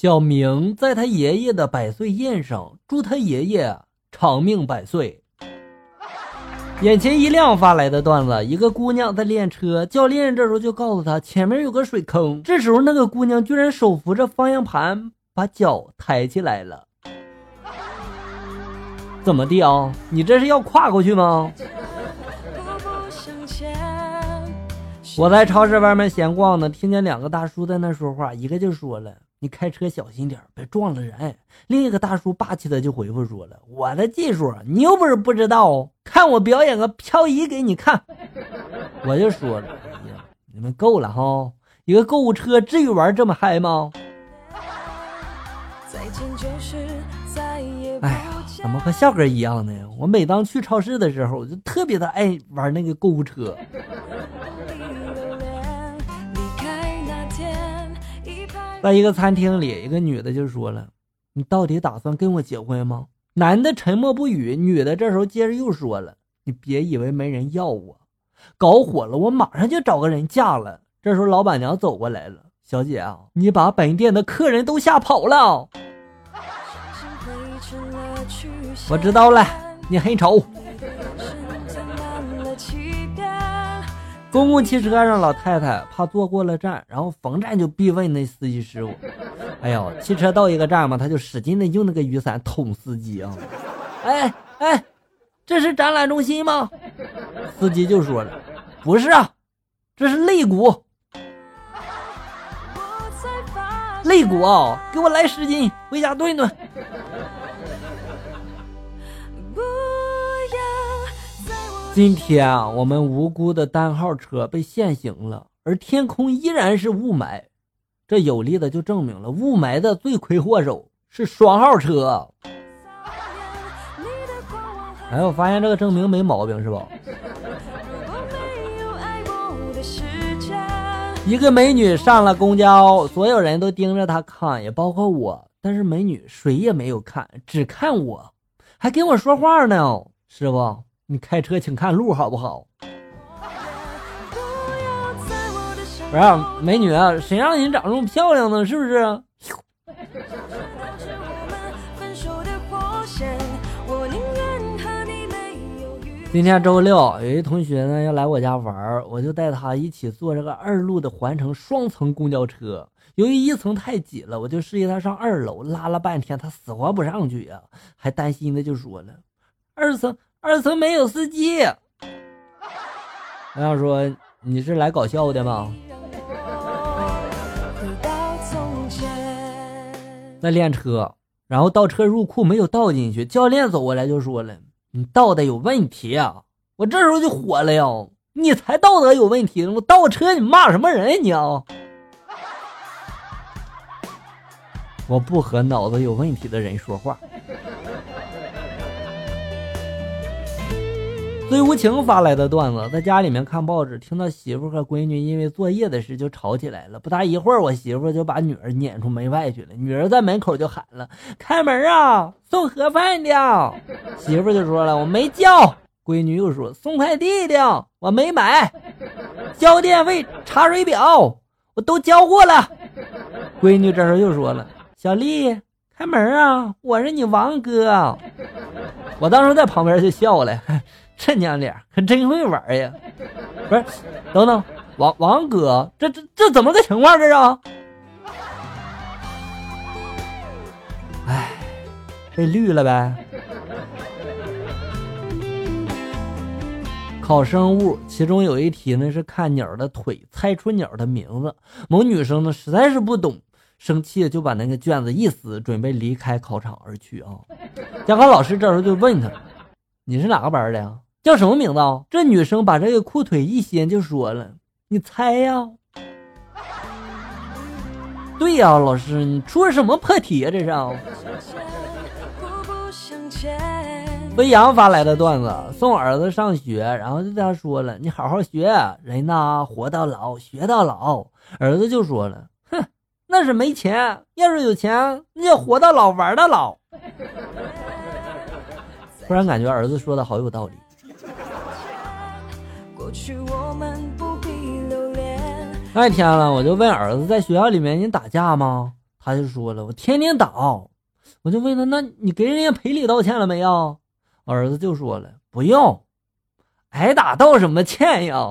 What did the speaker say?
小明在他爷爷的百岁宴上，祝他爷爷长命百岁。眼前一亮发来的段子：一个姑娘在练车，教练这时候就告诉她前面有个水坑。这时候那个姑娘居然手扶着方向盘，把脚抬起来了。怎么的啊？你这是要跨过去吗？我在超市外面闲逛呢，听见两个大叔在那说话，一个就说了：“你开车小心点，别撞了人。”另一个大叔霸气的就回复说了：“我的技术你又不是不知道，看我表演个漂移给你看。”我就说了：“哎呀，你们够了哈！一个购物车至于玩这么嗨吗？”哎呀，怎么和笑哥一样呢？我每当去超市的时候，我就特别的爱玩那个购物车。在一个餐厅里，一个女的就说了：“你到底打算跟我结婚吗？”男的沉默不语，女的这时候接着又说了：“你别以为没人要我，搞火了，我马上就找个人嫁了。”这时候老板娘走过来了：“小姐啊，你把本店的客人都吓跑了。”我知道了，你很丑。公共汽车上，老太太怕坐过了站，然后逢站就逼问那司机师傅：“哎呦，汽车到一个站嘛，他就使劲的用那个雨伞捅司机啊！”哎哎，这是展览中心吗？司机就说了：“不是啊，这是肋骨。肋骨啊，给我来十斤，回家炖炖。”今天啊，我们无辜的单号车被限行了，而天空依然是雾霾，这有力的就证明了雾霾的罪魁祸首是双号车。哎，我发现这个证明没毛病，是吧？一个美女上了公交，所有人都盯着她看，也包括我，但是美女谁也没有看，只看我，还跟我说话呢，师傅。你开车请看路好不好？不是美女，谁让你长这么漂亮呢？是不是？今天周六，有一同学呢要来我家玩，我就带他一起坐这个二路的环城双层公交车。由于一层太挤了，我就示意他上二楼，拉了半天他死活不上去呀，还担心的就说了，二层。二层没有司机，我想说你是来搞笑的吗？在练车，然后倒车入库没有倒进去，教练走过来就说了：“你倒的有问题啊！”我这时候就火了呀！你才道德有问题呢！我倒车你骂什么人你啊？我不和脑子有问题的人说话。最无情发来的段子，在家里面看报纸，听到媳妇和闺女因为作业的事就吵起来了。不大一会儿，我媳妇就把女儿撵出门外去了。女儿在门口就喊了：“开门啊，送盒饭的。”媳妇就说了：“我没叫。”闺女又说：“送快递的，我没买。交电费、查水表，我都交过了。”闺女这时候又说了：“小丽，开门啊，我是你王哥。”我当时在旁边就笑了。这娘俩可真会玩呀！不是，等等，王王哥，这这这怎么个情况？这是？哎，被绿了呗。考生物，其中有一题呢是看鸟的腿，猜出鸟的名字。某女生呢实在是不懂，生气就把那个卷子一撕，准备离开考场而去啊。监考老师这时候就问他：“你是哪个班的呀？”叫什么名字啊？这女生把这个裤腿一掀就说了：“你猜呀？”对呀，老师，你出了什么破题啊？这是。飞扬发来的段子，送儿子上学，然后就对他说了：“你好好学，人呐，活到老学到老。”儿子就说了：“，那是没钱，要是有钱，那叫活到老玩到老。”突然感觉儿子说的好有道理。那天了，我就问儿子，在学校里面你打架吗？他他就说了：“我天天打。”我就问他：“那你给人家赔礼道歉了没有？”儿子就说了：“不用，挨打道什么歉呀？”